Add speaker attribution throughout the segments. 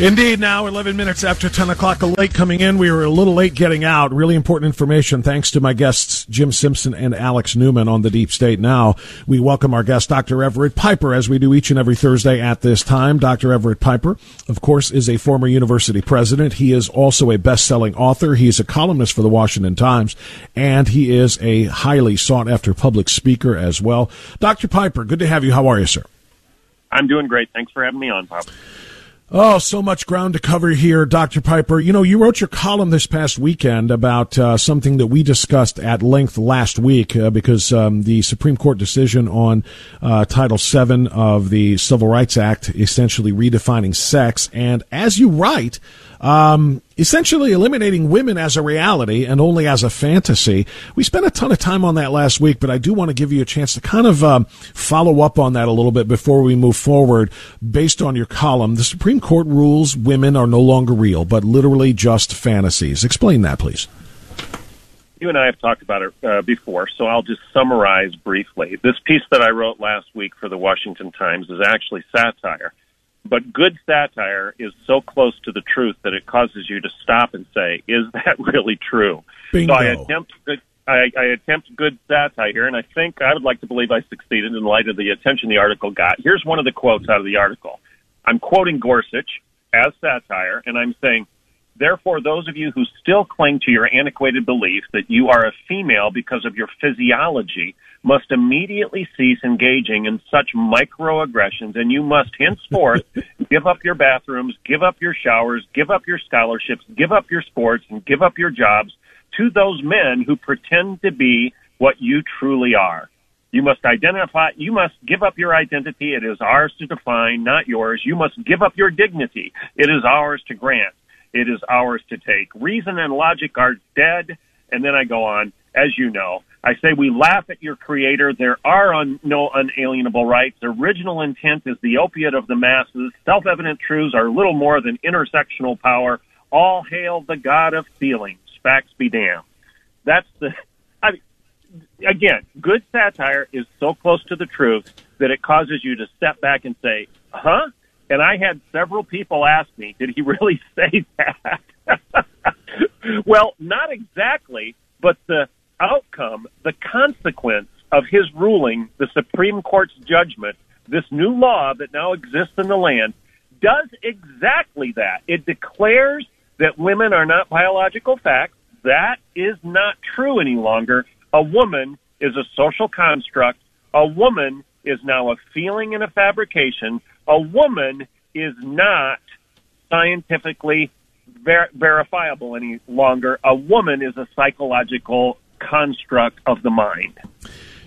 Speaker 1: Indeed, now 11 minutes after 10 o'clock, a late coming in. We were a little late getting out. Really important information thanks to my guests, Jim Simpson and Alex Newman on the Deep State Now. We welcome our guest, Dr. Everett Piper, as we do each and every Thursday at this time. Dr. Everett Piper, of course, is a former university president. He is also a best-selling author. He is a columnist for the Washington Times, and he is a highly sought-after public speaker as well. Dr. Piper, good to have you. How are you, sir?
Speaker 2: I'm doing great. Thanks for having me on, Bob.
Speaker 1: Oh, so much ground to cover here, Dr. Piper. You know, you wrote your column this past weekend about uh, something that we discussed at length last week uh, because um, the Supreme Court decision on uh, Title VII of the Civil Rights Act essentially redefining sex. And as you write, um, essentially eliminating women as a reality and only as a fantasy. We spent a ton of time on that last week, but I do want to give you a chance to kind of um, follow up on that a little bit before we move forward based on your column. The Supreme Court rules women are no longer real, but literally just fantasies. Explain that, please.
Speaker 2: You and I have talked about it uh, before, so I'll just summarize briefly. This piece that I wrote last week for the Washington Times is actually satire but good satire is so close to the truth that it causes you to stop and say, "Is that really true?"
Speaker 1: Bingo.
Speaker 2: So I attempt good. I, I attempt good satire, and I think I would like to believe I succeeded in light of the attention the article got. Here's one of the quotes out of the article. I'm quoting Gorsuch as satire, and I'm saying, Therefore, those of you who still cling to your antiquated belief that you are a female because of your physiology must immediately cease engaging in such microaggressions, and you must henceforth give up your bathrooms, give up your showers, give up your scholarships, give up your sports, and give up your jobs to those men who pretend to be what you truly are. You must identify, you must give up your identity. It is ours to define, not yours. You must give up your dignity. It is ours to grant. It is ours to take. Reason and logic are dead. And then I go on, as you know, I say we laugh at your creator. There are un, no unalienable rights. Original intent is the opiate of the masses. Self-evident truths are little more than intersectional power. All hail the God of feelings. Facts be damned. That's the, I mean, again, good satire is so close to the truth that it causes you to step back and say, huh? And I had several people ask me, did he really say that? well, not exactly, but the outcome, the consequence of his ruling, the Supreme Court's judgment, this new law that now exists in the land, does exactly that. It declares that women are not biological facts. That is not true any longer. A woman is a social construct. A woman is now a feeling and a fabrication. A woman is not scientifically ver- verifiable any longer. A woman is a psychological construct of the mind.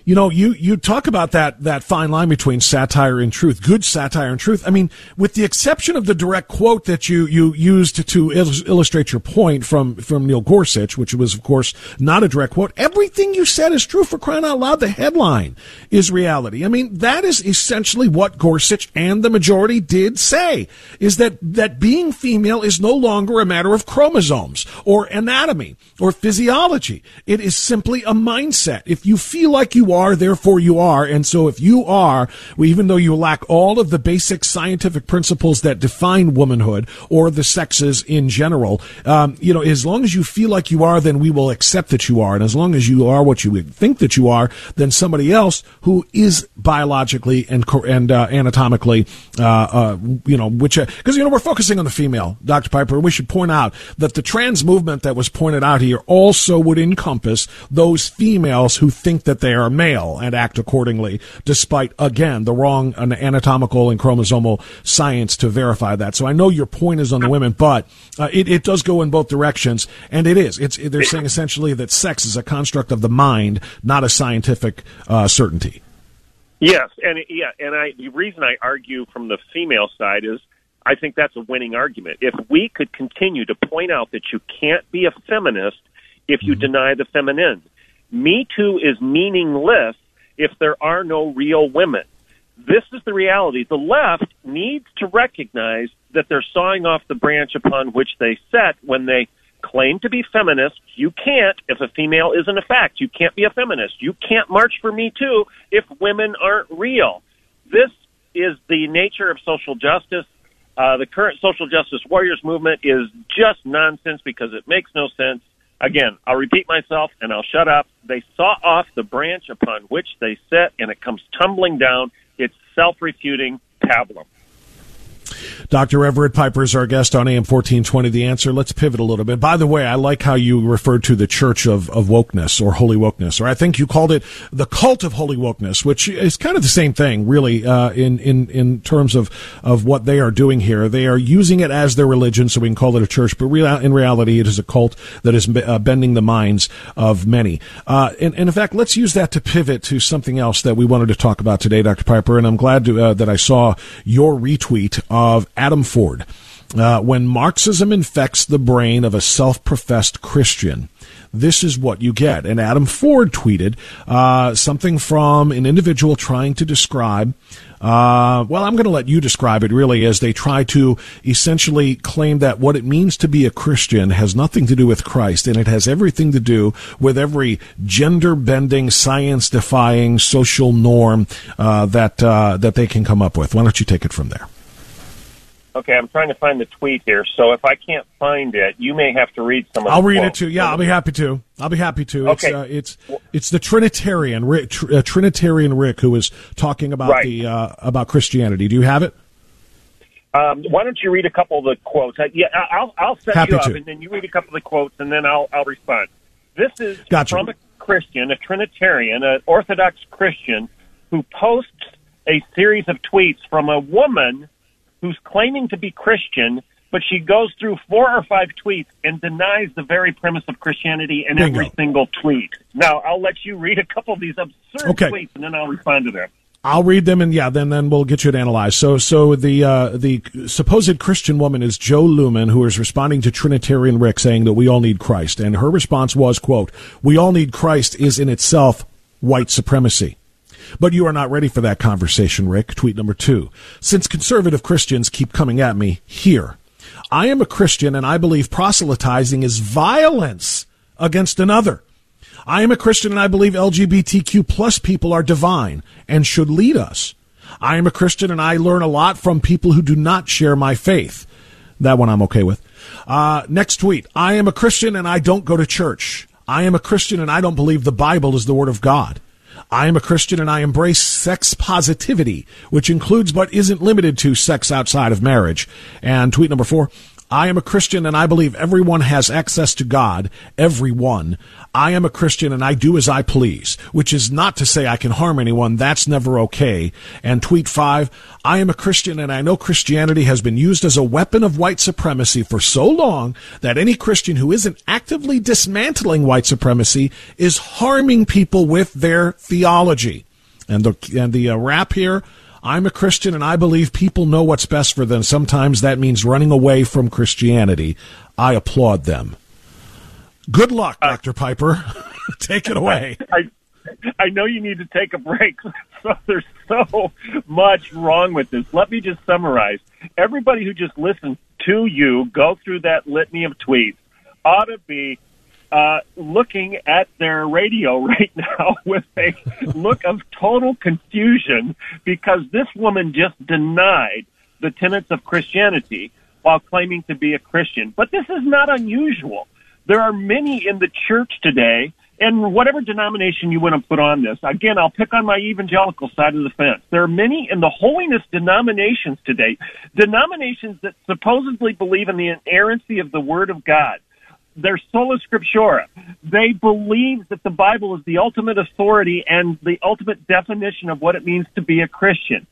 Speaker 1: You know, you, you talk about that, that fine line between satire and truth, good satire and truth. I mean, with the exception of the direct quote that you, you used to illustrate your point from, from Neil Gorsuch, which was, of course, not a direct quote, everything you said is true for crying out loud. The headline is reality. I mean, that is essentially what Gorsuch and the majority did say, is that, that being female is no longer a matter of chromosomes or anatomy or physiology. It is simply a mindset. If you feel like you are, therefore you are. And so if you are, even though you lack all of the basic scientific principles that define womanhood or the sexes in general, um, you know, as long as you feel like you are, then we will accept that you are. And as long as you are what you think that you are, then somebody else who is biologically and and uh, anatomically, uh, uh, you know, which because uh, you know we're focusing on the female, Dr. Piper. We should point out that the trans movement that was pointed out here also would encompass those females who think that they are male and act accordingly, despite, again, the wrong anatomical and chromosomal science to verify that. So I know your point is on the women, but uh, it, it does go in both directions, and it is. It's, they're saying essentially that sex is a construct of the mind, not a scientific uh, certainty.
Speaker 2: Yes, and yeah, and I the reason I argue from the female side is I think that's a winning argument. If we could continue to point out that you can't be a feminist if you mm-hmm. deny the feminine, me Too is meaningless if there are no real women. This is the reality. The left needs to recognize that they're sawing off the branch upon which they set when they claim to be feminists. You can't if a female isn't a fact. You can't be a feminist. You can't march for Me Too if women aren't real. This is the nature of social justice. Uh, the current social justice warriors movement is just nonsense because it makes no sense. Again, I'll repeat myself and I'll shut up. They saw off the branch upon which they sit, and it comes tumbling down. It's self refuting pablum.
Speaker 1: Dr. Everett Piper is our guest on AM 1420. The answer. Let's pivot a little bit. By the way, I like how you referred to the church of, of wokeness or holy wokeness, or I think you called it the cult of holy wokeness, which is kind of the same thing, really, uh, in, in, in terms of, of what they are doing here. They are using it as their religion, so we can call it a church, but real, in reality, it is a cult that is uh, bending the minds of many. Uh, and, and, in fact, let's use that to pivot to something else that we wanted to talk about today, Dr. Piper, and I'm glad to, uh, that I saw your retweet of Adam Ford. Uh, when Marxism infects the brain of a self professed Christian, this is what you get. And Adam Ford tweeted uh, something from an individual trying to describe. Uh, well, I'm going to let you describe it really as they try to essentially claim that what it means to be a Christian has nothing to do with Christ and it has everything to do with every gender bending, science defying social norm uh, that, uh, that they can come up with. Why don't you take it from there?
Speaker 2: Okay, I'm trying to find the tweet here. So if I can't find it, you may have to read some of
Speaker 1: I'll
Speaker 2: read
Speaker 1: quotes. it too. Yeah, I'll be happy to. I'll be happy to.
Speaker 2: Okay.
Speaker 1: It's uh, it's, it's the Trinitarian Rick, tr- uh, Trinitarian Rick who was talking about
Speaker 2: right.
Speaker 1: the uh, about Christianity. Do you have it?
Speaker 2: Um, why don't you read a couple of the quotes? Uh, yeah, I'll I'll set
Speaker 1: happy
Speaker 2: you up,
Speaker 1: to.
Speaker 2: and then you read a couple of the quotes, and then I'll I'll respond. This is
Speaker 1: gotcha.
Speaker 2: from a Christian, a Trinitarian, an Orthodox Christian, who posts a series of tweets from a woman who's claiming to be Christian, but she goes through four or five tweets and denies the very premise of Christianity in
Speaker 1: Bingo.
Speaker 2: every single tweet. Now, I'll let you read a couple of these absurd
Speaker 1: okay.
Speaker 2: tweets, and then I'll respond to them.
Speaker 1: I'll read them, and yeah, then then we'll get you to analyze. So, so the uh, the supposed Christian woman is Jo Luehmann, who is responding to Trinitarian Rick, saying that we all need Christ, and her response was, "quote We all need Christ is in itself white supremacy." But you are not ready for that conversation, Rick. Tweet number two. Since conservative Christians keep coming at me here, I am a Christian and I believe proselytizing is violence against another. I am a Christian and I believe LGBTQ plus people are divine and should lead us. I am a Christian and I learn a lot from people who do not share my faith. That one I'm okay with. Uh, next tweet. I am a Christian and I don't go to church. I am a Christian and I don't believe the Bible is the Word of God. I am a Christian and I embrace sex positivity, which includes but isn't limited to sex outside of marriage. And tweet number four, I am a Christian and I believe everyone has access to God. Everyone. I am a Christian and I do as I please, which is not to say I can harm anyone. That's never okay. And tweet five, I am a Christian and I know Christianity has been used as a weapon of white supremacy for so long that any Christian who isn't actively dismantling white supremacy is harming people with their theology. And the, and the uh, wrap here, I'm a Christian and I believe people know what's best for them. Sometimes that means running away from Christianity. I applaud them. Good luck, uh, Dr. Piper. take it away.
Speaker 2: I, I know you need to take a break. So there's so much wrong with this. Let me just summarize. Everybody who just listens to you go through that litany of tweets ought to be uh, looking at their radio right now with a look of total confusion because this woman just denied the tenets of Christianity while claiming to be a Christian. But this is not unusual. There are many in the church today, and whatever denomination you want to put on this, again, I'll pick on my evangelical side of the fence. There are many in the holiness denominations today, denominations that supposedly believe in the inerrancy of the Word of God they're sola scriptura. They believe that the Bible is the ultimate authority and the ultimate definition of what it means to be a Christian.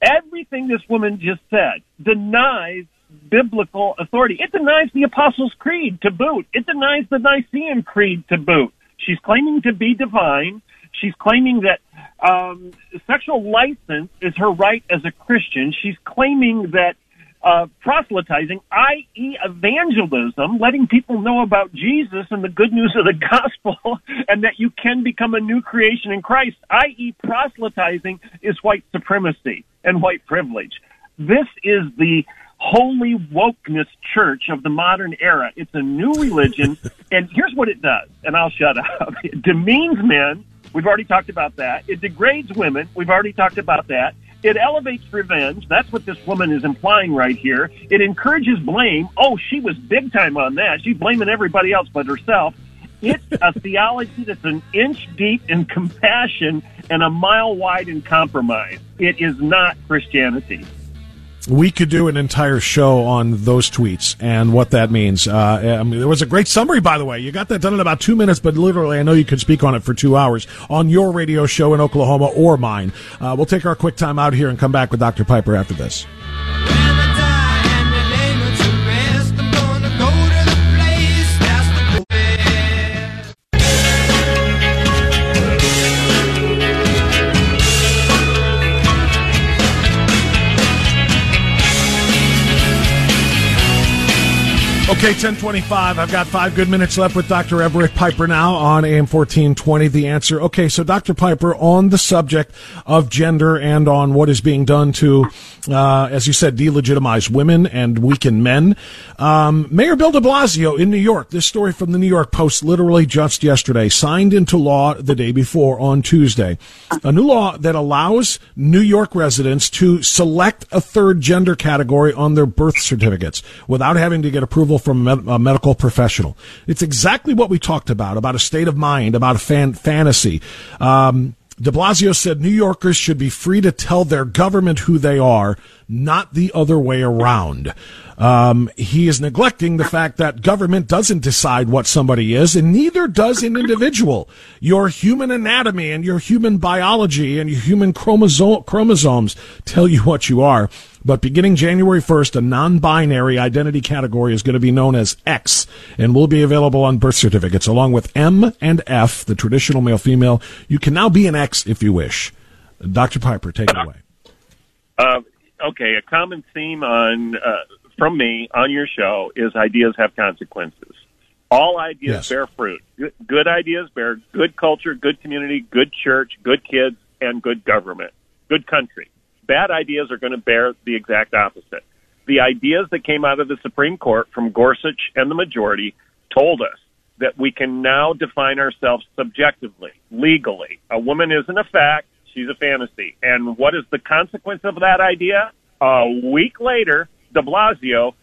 Speaker 2: Everything this woman just said denies biblical authority. It denies the Apostles' Creed to boot. It denies the Nicene Creed to boot. She's claiming to be divine. She's claiming that um, sexual license is her right as a Christian. She's claiming that uh, proselytizing, i.e., evangelism, letting people know about Jesus and the good news of the gospel, and that you can become a new creation in Christ, i.e., proselytizing, is white supremacy and white privilege. This is the holy wokeness church of the modern era. It's a new religion, and here's what it does, and I'll shut up. It demeans men. We've already talked about that. It degrades women. We've already talked about that. It elevates revenge. That's what this woman is implying right here. It encourages blame. Oh, she was big time on that. She's blaming everybody else but herself. It's a theology that's an inch deep in compassion and a mile wide in compromise. It is not Christianity
Speaker 1: we could do an entire show on those tweets and what that means. Uh, I mean, there was a great summary, by the way. You got that done in about two minutes, but literally, I know you could speak on it for two hours on your radio show in Oklahoma or mine. Uh, we'll take our quick time out here and come back with Dr. Piper after this. Okay, 1025. I've got five good minutes left with Dr. Everett Piper now on AM 1420. The answer. Okay, so Dr. Piper, on the subject of gender and on what is being done to, uh, as you said, delegitimize women and weaken men. Um, Mayor Bill de Blasio in New York, this story from the New York Post literally just yesterday, signed into law the day before on Tuesday. A new law that allows New York residents to select a third gender category on their birth certificates without having to get approval from a medical professional. It's exactly what we talked about, about a state of mind, about a fan- fantasy. Um, de Blasio said New Yorkers should be free to tell their government who they are, not the other way around. Um, he is neglecting the fact that government doesn't decide what somebody is, and neither does an individual. Your human anatomy and your human biology and your human chromosome, chromosomes tell you what you are. But beginning January 1st, a non-binary identity category is going to be known as X and will be available on birth certificates along with M and F, the traditional male-female. You can now be an X if you wish. Dr. Piper, take it away.
Speaker 2: Uh, okay, a common theme on uh, from me on your show is ideas have consequences. All ideas yes. bear fruit. Good, good ideas bear good culture, good community, good church, good kids, and good government, good country bad ideas are going to bear the exact opposite. The ideas that came out of the Supreme Court from Gorsuch and the majority told us that we can now define ourselves subjectively, legally. A woman isn't a fact, she's a fantasy. And what is the consequence of that idea? A week later, de Blasio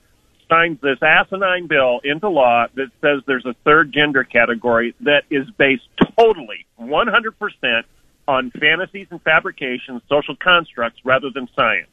Speaker 2: signs this asinine bill into law that says there's a third gender category that is based totally, 100% on fantasies and fabrications, social constructs, rather than science.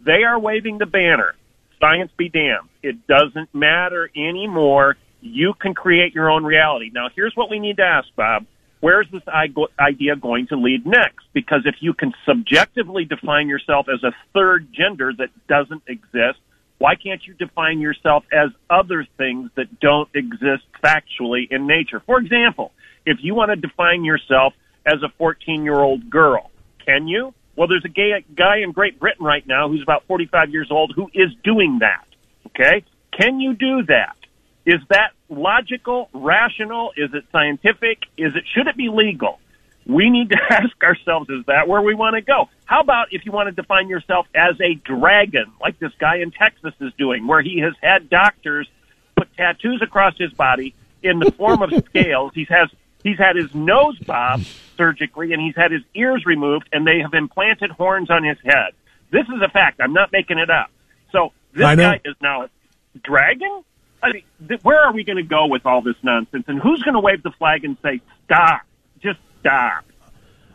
Speaker 2: They are waving the banner science be damned. It doesn't matter anymore. You can create your own reality. Now, here's what we need to ask, Bob. Where's this idea going to lead next? Because if you can subjectively define yourself as a third gender that doesn't exist, why can't you define yourself as other things that don't exist factually in nature? For example, if you want to define yourself as a 14 year old girl, can you? Well, there's a gay guy in Great Britain right now who's about 45 years old who is doing that. Okay? Can you do that? Is that logical, rational? Is it scientific? Is it, should it be legal? We need to ask ourselves, is that where we want to go? How about if you want to define yourself as a dragon, like this guy in Texas is doing, where he has had doctors put tattoos across his body in the form of scales. He's has He's had his nose bobbed surgically and he's had his ears removed and they have implanted horns on his head. This is a fact. I'm not making it up. So this guy is now a dragon? I mean, th- where are we going to go with all this nonsense? And who's going to wave the flag and say, stop? Just stop.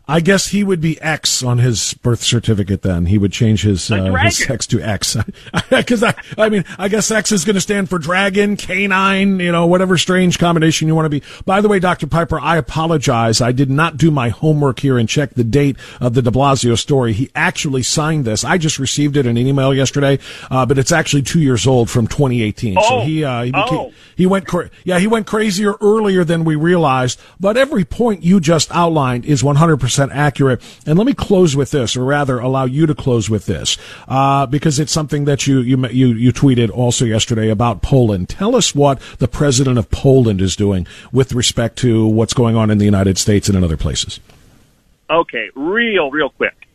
Speaker 1: I guess he would be X on his birth certificate. Then he would change his uh, his sex to X. Because I, I mean, I guess X is going to stand for dragon, canine, you know, whatever strange combination you want to be. By the way, Doctor Piper, I apologize. I did not do my homework here and check the date of the De Blasio story. He actually signed this. I just received it in an email yesterday, uh, but it's actually two years old from 2018.
Speaker 2: Oh.
Speaker 1: So he uh, he, became,
Speaker 2: oh.
Speaker 1: he went cra- yeah he went crazier earlier than we realized. But every point you just outlined is 100 percent accurate. And let me close with this, or rather, allow you to close with this, uh, because it's something that you, you you you tweeted also yesterday about Poland. Tell us what the president of Poland is doing with respect to what's going on in the United States and in other places.
Speaker 2: Okay, real, real quick.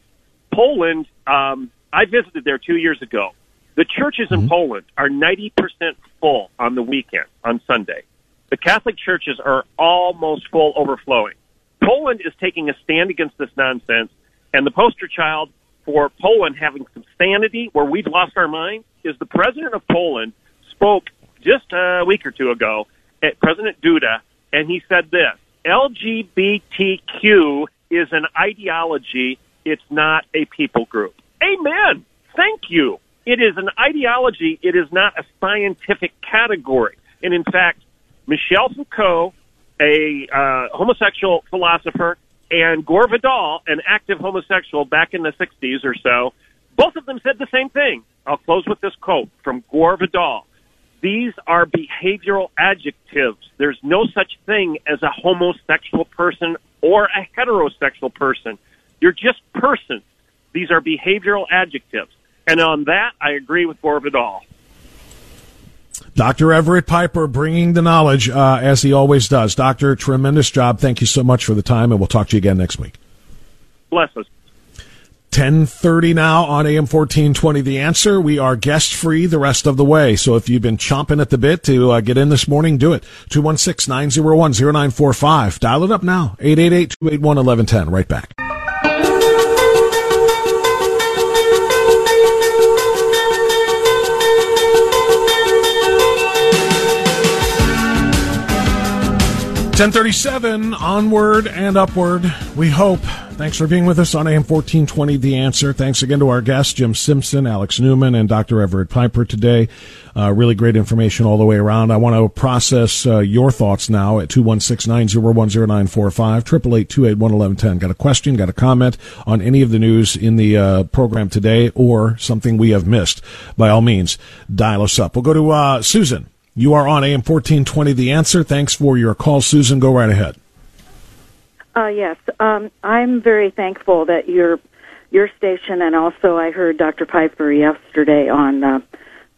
Speaker 2: Poland. Um, I visited there two years ago. The churches in mm-hmm. Poland are ninety percent full on the weekend on Sunday. The Catholic churches are almost full, overflowing. Poland is taking a stand against this nonsense, and the poster child for Poland having some sanity where we've lost our mind is the president of Poland spoke just a week or two ago at President Duda, and he said this LGBTQ is an ideology, it's not a people group. Amen. Thank you. It is an ideology, it is not a scientific category. And in fact, Michel Foucault a uh, homosexual philosopher, and Gore Vidal, an active homosexual back in the 60s or so, both of them said the same thing. I'll close with this quote from Gore Vidal. These are behavioral adjectives. There's no such thing as a homosexual person or a heterosexual person. You're just persons. These are behavioral adjectives. And on that, I agree with Gore Vidal.
Speaker 1: Dr. Everett Piper bringing the knowledge uh, as he always does. Doctor, tremendous job. Thank you so much for the time, and we'll talk to you again next week.
Speaker 2: Bless us.
Speaker 1: 1030 now on AM 1420. The answer, we are guest free the rest of the way. So if you've been chomping at the bit to uh, get in this morning, do it. 216-901-0945. Dial it up now. 888-281-1110. Right back. 1037, onward and upward, we hope. Thanks for being with us on AM 1420, The Answer. Thanks again to our guests, Jim Simpson, Alex Newman, and Dr. Everett Piper today. Uh, really great information all the way around. I want to process uh, your thoughts now at 216-901-0945, 888 Got a question, got a comment on any of the news in the uh, program today or something we have missed? By all means, dial us up. We'll go to uh, Susan you are on AM 1420 The Answer. Thanks for your call, Susan. Go right ahead.
Speaker 3: Uh, yes, um, I'm very thankful that your your station and also I heard Dr. Piper yesterday on uh,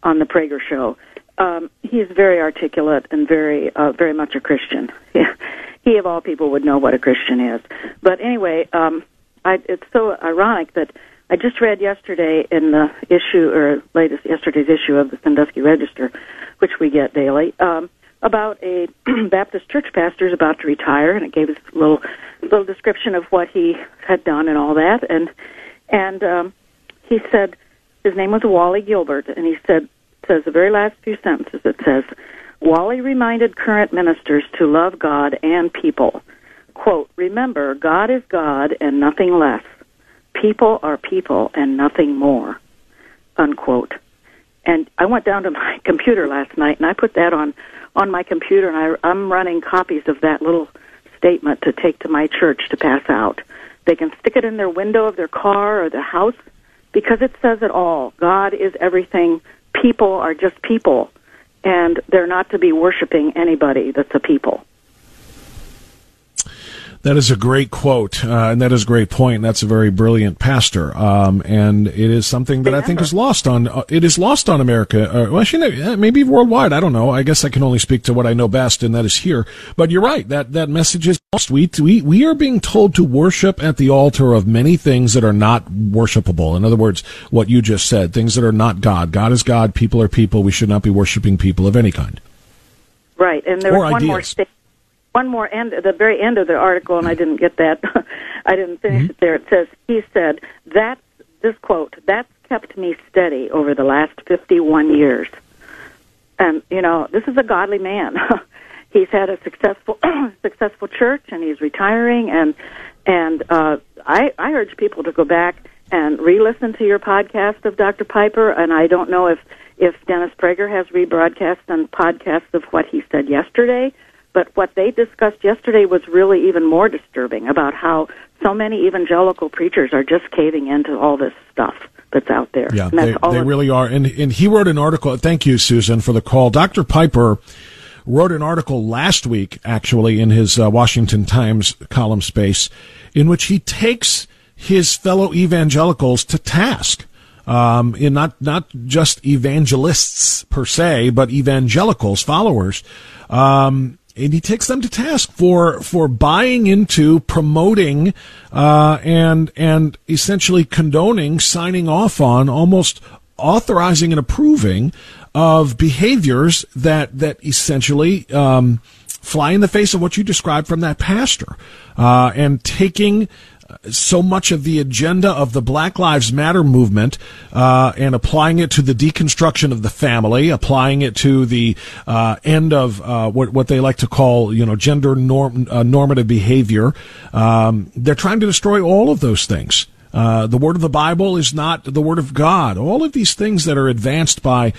Speaker 3: on the Prager show. Um, he's very articulate and very uh, very much a Christian. he of all people would know what a Christian is. But anyway, um, I, it's so ironic that I just read yesterday in the issue or latest yesterday's issue of the Sandusky Register which we get daily, um, about a Baptist church pastor is about to retire, and it gave us a little little description of what he had done and all that, and and um, he said his name was Wally Gilbert, and he said says the very last few sentences. It says Wally reminded current ministers to love God and people. Quote, remember, God is God and nothing less. People are people and nothing more. Unquote. And I went down to my computer last night and I put that on on my computer and I, I'm running copies of that little statement to take to my church to pass out. They can stick it in their window of their car or their house because it says it all. God is everything. People are just people, and they're not to be worshiping anybody that's a people.
Speaker 1: That is a great quote, uh, and that is a great point. That's a very brilliant pastor, um, and it is something that I think is lost on. Uh, it is lost on America. Uh, well, actually, maybe worldwide. I don't know. I guess I can only speak to what I know best, and that is here. But you're right. That that message is lost. We we we are being told to worship at the altar of many things that are not worshipable. In other words, what you just said, things that are not God. God is God. People are people. We should not be worshiping people of any kind.
Speaker 3: Right, and there was one more statement one more end at the very end of the article, and I didn't get that. I didn't finish mm-hmm. it there. It says he said that this quote that's kept me steady over the last fifty-one years. And you know, this is a godly man. he's had a successful successful church, and he's retiring. And and uh, I I urge people to go back and re-listen to your podcast of Dr. Piper. And I don't know if if Dennis Prager has rebroadcast and podcasts of what he said yesterday but what they discussed yesterday was really even more disturbing about how so many evangelical preachers are just caving into all this stuff that's out there.
Speaker 1: Yeah, they, they really are. And, and he wrote an article. Thank you, Susan, for the call. Dr. Piper wrote an article last week, actually, in his uh, Washington Times column space, in which he takes his fellow evangelicals to task. Um, in not not just evangelists per se, but evangelicals, followers. Um, and he takes them to task for for buying into, promoting, uh, and and essentially condoning, signing off on, almost authorizing and approving of behaviors that that essentially um, fly in the face of what you described from that pastor, uh, and taking so much of the agenda of the Black Lives Matter movement uh, and applying it to the deconstruction of the family, applying it to the uh, end of uh, what what they like to call you know gender norm, uh, normative behavior. Um, they're trying to destroy all of those things. Uh, the word of the Bible is not the word of God. All of these things that are advanced by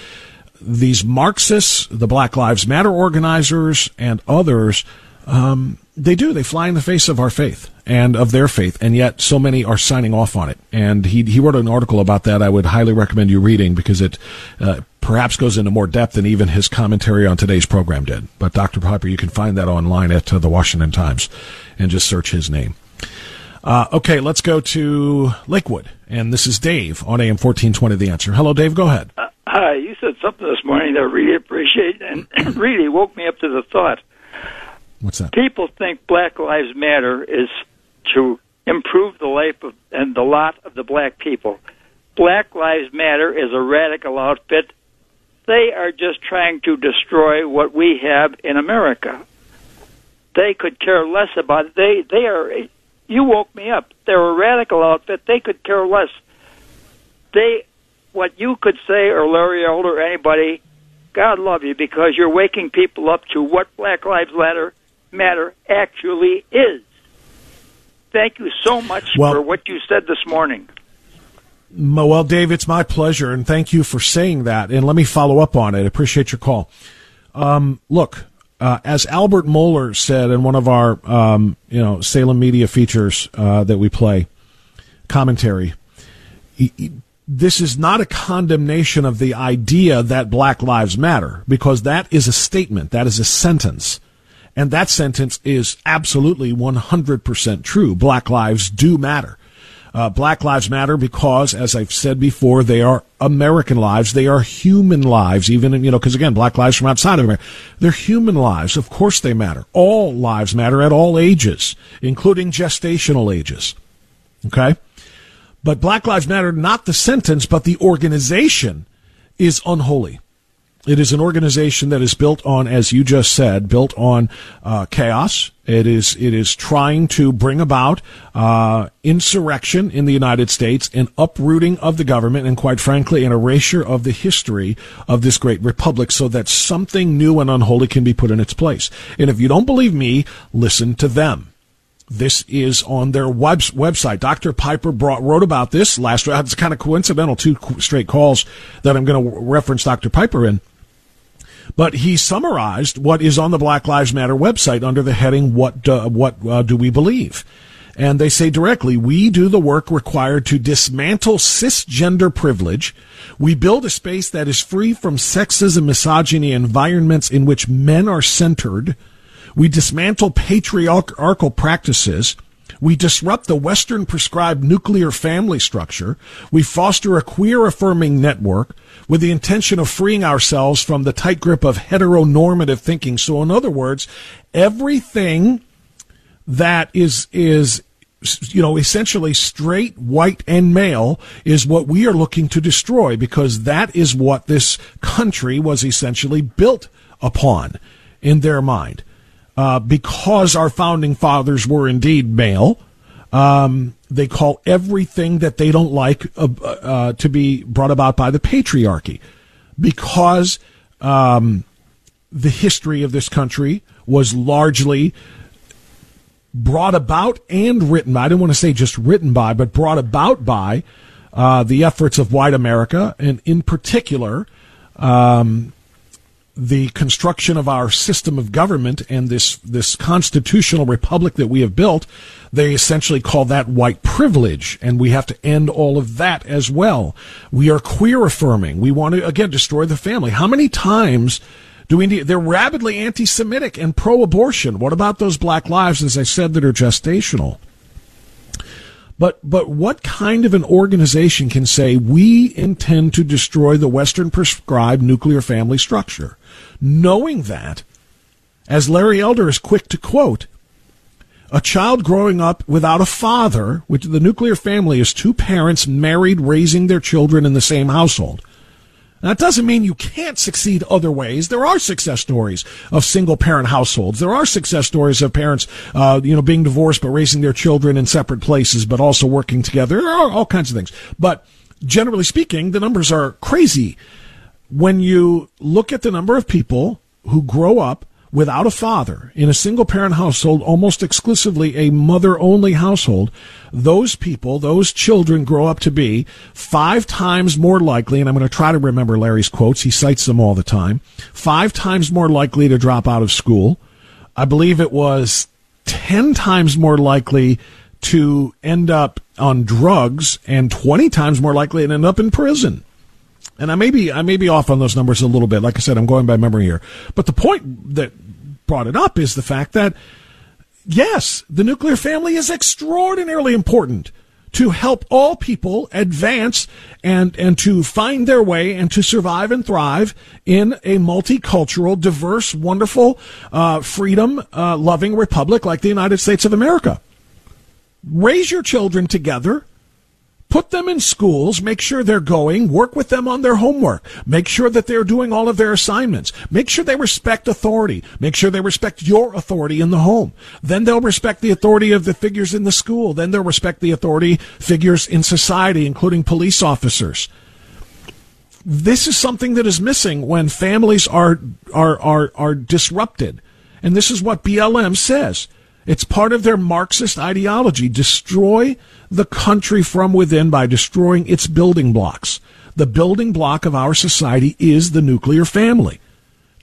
Speaker 1: these Marxists, the Black Lives Matter organizers, and others. Um, they do. They fly in the face of our faith and of their faith, and yet so many are signing off on it. And he he wrote an article about that. I would highly recommend you reading because it uh, perhaps goes into more depth than even his commentary on today's program did. But Dr. Piper, you can find that online at uh, the Washington Times, and just search his name. Uh, okay, let's go to Lakewood, and this is Dave on AM fourteen twenty. The answer. Hello, Dave. Go ahead.
Speaker 4: Uh, hi. You said something this morning that I really appreciate, and really woke me up to the thought
Speaker 1: What's that?
Speaker 4: People think Black Lives Matter is to improve the life of, and the lot of the black people. Black Lives Matter is a radical outfit. They are just trying to destroy what we have in America. They could care less about it. They they are you woke me up. They're a radical outfit. They could care less. They what you could say or Larry Elder or anybody, God love you because you're waking people up to what Black Lives Matter matter actually is. Thank you so much well, for what you said this morning.
Speaker 1: Well, Dave, it's my pleasure, and thank you for saying that. And let me follow up on it. I appreciate your call. Um, look, uh, as Albert Mohler said in one of our, um, you know, Salem Media features uh, that we play, commentary, he, he, this is not a condemnation of the idea that Black Lives Matter, because that is a statement, that is a sentence. And that sentence is absolutely 100% true. Black lives do matter. Uh, Black Lives Matter because, as I've said before, they are American lives. They are human lives, even, you know, because again, Black lives from outside of America. They're human lives. Of course they matter. All lives matter at all ages, including gestational ages. Okay? But Black Lives Matter, not the sentence, but the organization is unholy. It is an organization that is built on, as you just said, built on uh, chaos. It is it is trying to bring about uh, insurrection in the United States, an uprooting of the government, and quite frankly, an erasure of the history of this great republic, so that something new and unholy can be put in its place. And if you don't believe me, listen to them. This is on their web- website. Dr. Piper brought, wrote about this last. It's kind of coincidental, two straight calls that I'm going to reference Dr. Piper in. But he summarized what is on the Black Lives Matter website under the heading "What uh, What uh, Do We Believe?" And they say directly, we do the work required to dismantle cisgender privilege. We build a space that is free from sexism, misogyny, environments in which men are centered. We dismantle patriarchal practices. We disrupt the Western prescribed nuclear family structure. We foster a queer affirming network with the intention of freeing ourselves from the tight grip of heteronormative thinking. So, in other words, everything that is is you know essentially straight white and male is what we are looking to destroy because that is what this country was essentially built upon in their mind uh, because our founding fathers were indeed male um, they call everything that they don't like uh, uh, to be brought about by the patriarchy. Because um, the history of this country was largely brought about and written by, I don't want to say just written by, but brought about by uh, the efforts of white America, and in particular, um, the construction of our system of government and this this constitutional republic that we have built, they essentially call that white privilege, and we have to end all of that as well. We are queer affirming. We want to again destroy the family. How many times do we need, they're rabidly anti-Semitic and pro-abortion. What about those black lives, as I said, that are gestational? But, but what kind of an organization can say we intend to destroy the Western prescribed nuclear family structure? Knowing that, as Larry Elder is quick to quote, a child growing up without a father, which the nuclear family is two parents married raising their children in the same household. That doesn't mean you can't succeed other ways. There are success stories of single parent households. There are success stories of parents, uh, you know, being divorced but raising their children in separate places, but also working together. There are all kinds of things. But generally speaking, the numbers are crazy. When you look at the number of people who grow up without a father in a single parent household, almost exclusively a mother only household, those people, those children grow up to be five times more likely, and I'm going to try to remember Larry's quotes, he cites them all the time, five times more likely to drop out of school. I believe it was 10 times more likely to end up on drugs and 20 times more likely to end up in prison. And I may be I may be off on those numbers a little bit. Like I said, I'm going by memory here. But the point that brought it up is the fact that yes, the nuclear family is extraordinarily important to help all people advance and and to find their way and to survive and thrive in a multicultural, diverse, wonderful, uh, freedom uh, loving republic like the United States of America. Raise your children together Put them in schools, make sure they're going, work with them on their homework, make sure that they're doing all of their assignments, make sure they respect authority, make sure they respect your authority in the home. Then they'll respect the authority of the figures in the school. Then they'll respect the authority figures in society, including police officers. This is something that is missing when families are, are, are, are disrupted. And this is what BLM says. It's part of their Marxist ideology. Destroy the country from within by destroying its building blocks. The building block of our society is the nuclear family.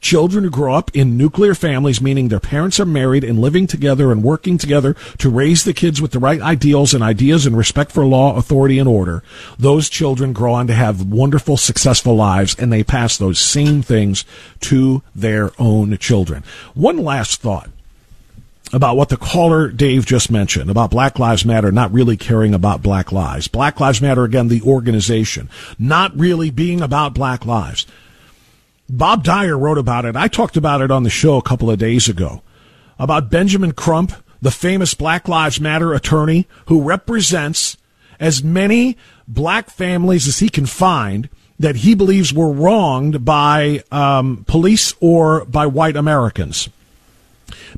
Speaker 1: Children who grow up in nuclear families, meaning their parents are married and living together and working together to raise the kids with the right ideals and ideas and respect for law, authority, and order, those children grow on to have wonderful, successful lives and they pass those same things to their own children. One last thought about what the caller Dave just mentioned about Black Lives Matter not really caring about black lives. Black Lives Matter, again, the organization, not really being about black lives. Bob Dyer wrote about it. I talked about it on the show a couple of days ago about Benjamin Crump, the famous Black Lives Matter attorney who represents as many black families as he can find that he believes were wronged by um, police or by white Americans.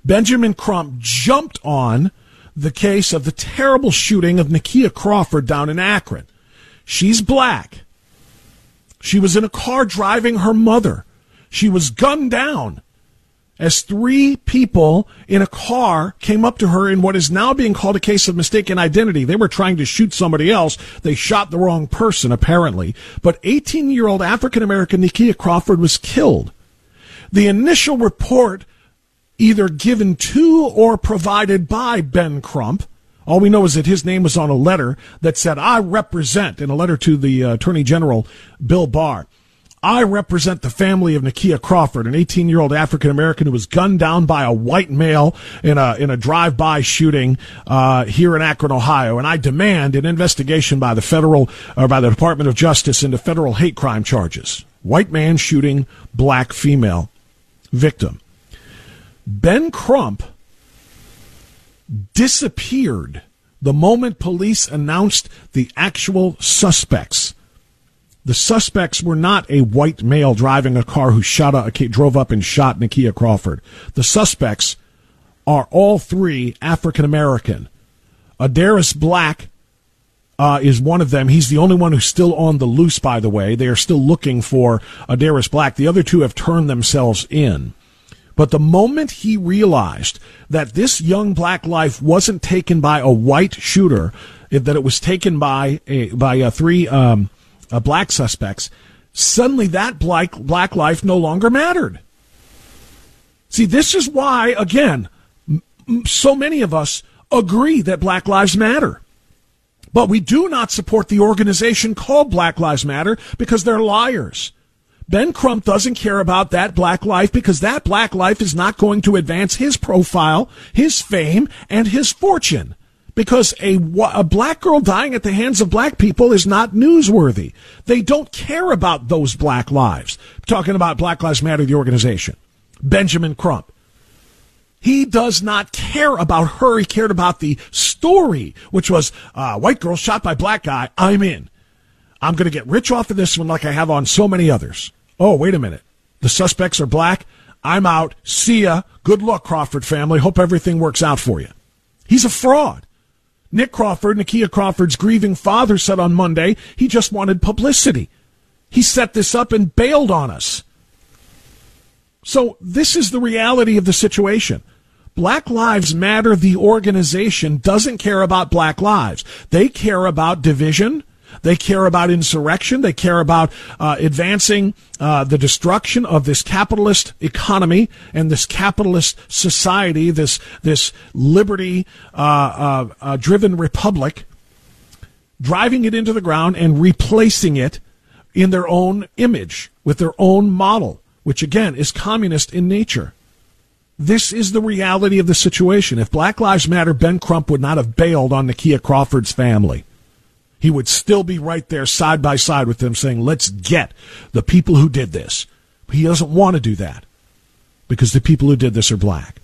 Speaker 1: Benjamin Crump jumped on the case of the terrible shooting of Nakia Crawford down in Akron. She's black. She was in a car driving her mother. She was gunned down. as three people in a car came up to her in what is now being called a case of mistaken identity. They were trying to shoot somebody else. They shot the wrong person, apparently. But 18 year old African American Nikia Crawford was killed. The initial report, either given to or provided by Ben Crump, all we know is that his name was on a letter that said, I represent, in a letter to the uh, Attorney General, Bill Barr. I represent the family of Nikia Crawford, an 18 year old African American who was gunned down by a white male in a, in a drive by shooting, uh, here in Akron, Ohio. And I demand an investigation by the federal, or by the Department of Justice into federal hate crime charges. White man shooting black female victim. Ben Crump disappeared the moment police announced the actual suspects the suspects were not a white male driving a car who shot a, drove up and shot Nikia Crawford. The suspects are all three African American. Adaris Black uh, is one of them. He's the only one who's still on the loose, by the way. They are still looking for Adaris Black. The other two have turned themselves in. But the moment he realized that this young black life wasn't taken by a white shooter, that it was taken by a, by a three um, uh, black suspects, suddenly that black, black life no longer mattered. See, this is why, again, m- so many of us agree that Black Lives Matter. But we do not support the organization called Black Lives Matter because they're liars. Ben Crump doesn't care about that black life because that black life is not going to advance his profile, his fame, and his fortune because a, a black girl dying at the hands of black people is not newsworthy. They don't care about those black lives. I'm talking about Black Lives Matter, the organization. Benjamin Crump. He does not care about her. He cared about the story, which was uh, white girl shot by black guy. I'm in. I'm going to get rich off of this one like I have on so many others. Oh, wait a minute. The suspects are black. I'm out. See ya. Good luck, Crawford family. Hope everything works out for you. He's a fraud. Nick Crawford, Nikia Crawford's grieving father, said on Monday he just wanted publicity. He set this up and bailed on us. So this is the reality of the situation. Black Lives Matter, the organization, doesn't care about black lives. They care about division, they care about insurrection. They care about uh, advancing uh, the destruction of this capitalist economy and this capitalist society, this this liberty uh, uh, uh, driven republic, driving it into the ground and replacing it in their own image with their own model, which again is communist in nature. This is the reality of the situation. If Black Lives Matter, Ben Crump would not have bailed on Nikia Crawford's family he would still be right there side by side with them saying, let's get the people who did this. But he doesn't want to do that because the people who did this are black.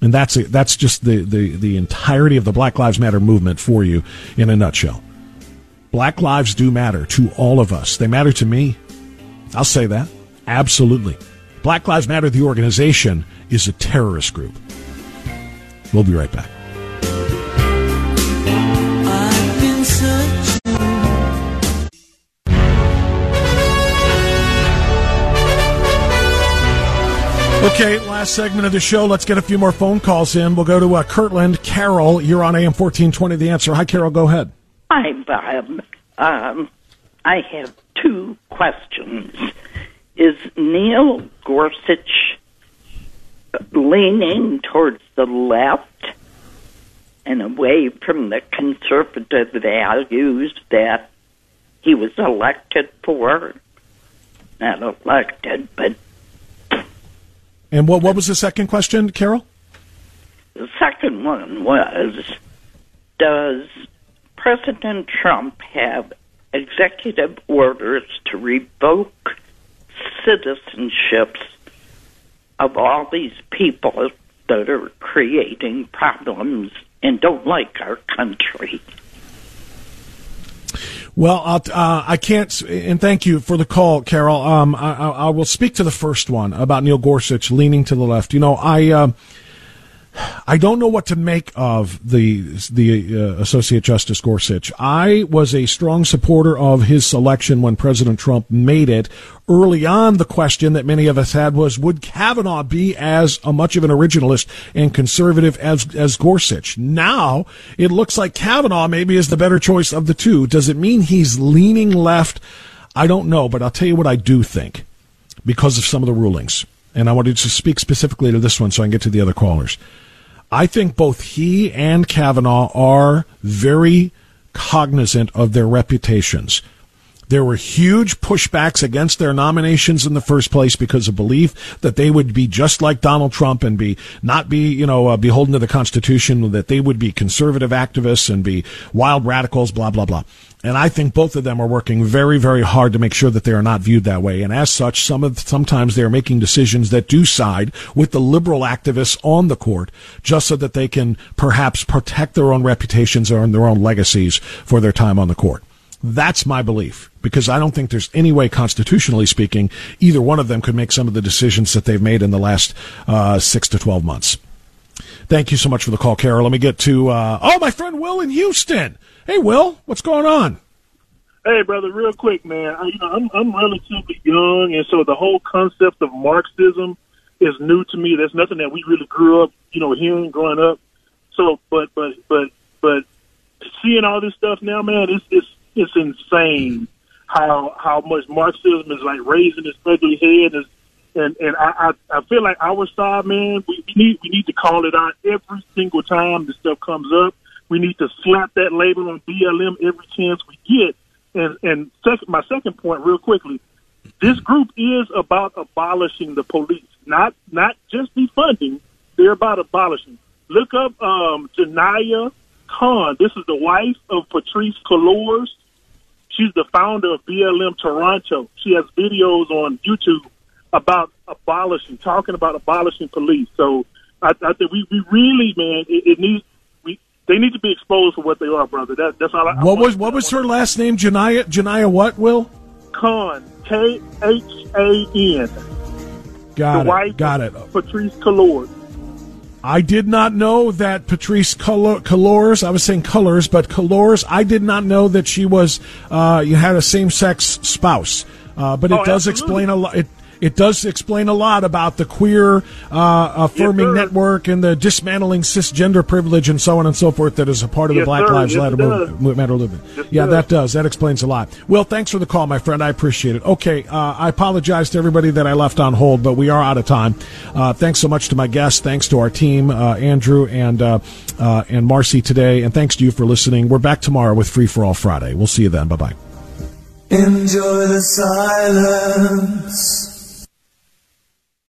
Speaker 1: And that's it. That's just the, the, the entirety of the Black Lives Matter movement for you in a nutshell. Black lives do matter to all of us. They matter to me. I'll say that. Absolutely. Black Lives Matter, the organization, is a terrorist group. We'll be right back. Okay, last segment of the show. Let's get a few more phone calls in. We'll go to uh, Kirtland. Carol, you're on AM 1420, The Answer. Hi, Carol, go ahead.
Speaker 5: Hi, Bob. Um, I have two questions. Is Neil Gorsuch leaning towards the left and away from the conservative values that he was elected for? Not elected, but
Speaker 1: and what what was the second question, Carol?
Speaker 5: The second one was Does President Trump have executive orders to revoke citizenships of all these people that are creating problems and don't like our country?
Speaker 1: Well, uh, I can't, and thank you for the call, Carol. Um, I, I, will speak to the first one about Neil Gorsuch leaning to the left. You know, I, uh, I don't know what to make of the the uh, Associate Justice Gorsuch. I was a strong supporter of his selection when President Trump made it. Early on, the question that many of us had was, would Kavanaugh be as a much of an originalist and conservative as as Gorsuch? Now it looks like Kavanaugh maybe is the better choice of the two. Does it mean he's leaning left? I don't know, but I'll tell you what I do think because of some of the rulings. And I wanted to speak specifically to this one so I can get to the other callers. I think both he and Kavanaugh are very cognizant of their reputations. There were huge pushbacks against their nominations in the first place because of belief that they would be just like Donald Trump and be not be you know uh, beholden to the Constitution, that they would be conservative activists and be wild radicals, blah blah blah. And I think both of them are working very, very hard to make sure that they are not viewed that way. And as such, some of, sometimes they are making decisions that do side with the liberal activists on the court, just so that they can perhaps protect their own reputations or their own legacies for their time on the court. That's my belief because I don't think there's any way, constitutionally speaking, either one of them could make some of the decisions that they've made in the last uh, six to 12 months. Thank you so much for the call, Carol. Let me get to, uh, oh, my friend Will in Houston. Hey, Will, what's going on?
Speaker 6: Hey, brother, real quick, man. I, you know, I'm, I'm relatively young, and so the whole concept of Marxism is new to me. That's nothing that we really grew up, you know, hearing growing up. So, but, but, but, but seeing all this stuff now, man, it's, it's, it's insane how how much Marxism is like raising its ugly head. And and, and I, I I feel like our side, man, we, need we need to call it out every single time this stuff comes up. We need to slap that label on BLM every chance we get. And and second, my second point, real quickly, this group is about abolishing the police, not not just defunding. They're about abolishing. Look up um, Janaya Khan. This is the wife of Patrisse Cullors. She's the founder of BLM Toronto. She has videos on YouTube about abolishing, talking about abolishing police. So I, I think we, we really, man, it, it needs we they need to be exposed for what they are, brother. That, that's all. I,
Speaker 1: what I was what was her last name? Janaya Janaya what? Will
Speaker 6: Khan K H A N.
Speaker 1: Got
Speaker 6: the
Speaker 1: it.
Speaker 6: Wife
Speaker 1: Got it.
Speaker 6: Patrisse Cullors.
Speaker 1: I did not know that Patrisse Cullors, I was saying Colors, but Cullors, I did not know that she was, uh, you had a same sex spouse. Uh, but it
Speaker 6: Oh,
Speaker 1: does
Speaker 6: absolutely.
Speaker 1: explain a lot. It, it does explain a lot about the queer uh, affirming
Speaker 6: sir.
Speaker 1: network and the dismantling cisgender privilege and so on and so forth that is a part of the
Speaker 6: Yes,
Speaker 1: Black
Speaker 6: sir.
Speaker 1: Lives
Speaker 6: Yes,
Speaker 1: Matter movement. Matter movement.
Speaker 6: Yes,
Speaker 1: yeah,
Speaker 6: sir.
Speaker 1: that does. That explains a lot. Well, thanks for the call, my friend. I appreciate it. Okay, uh, I apologize to everybody that I left on hold, but we are out of time. Uh, thanks so much to my guests. Thanks to our team, uh, Andrew and uh, uh, and Marcy today, and thanks to you for listening. We're back tomorrow with Free for All Friday. We'll see you then. Bye bye.
Speaker 7: Enjoy the silence.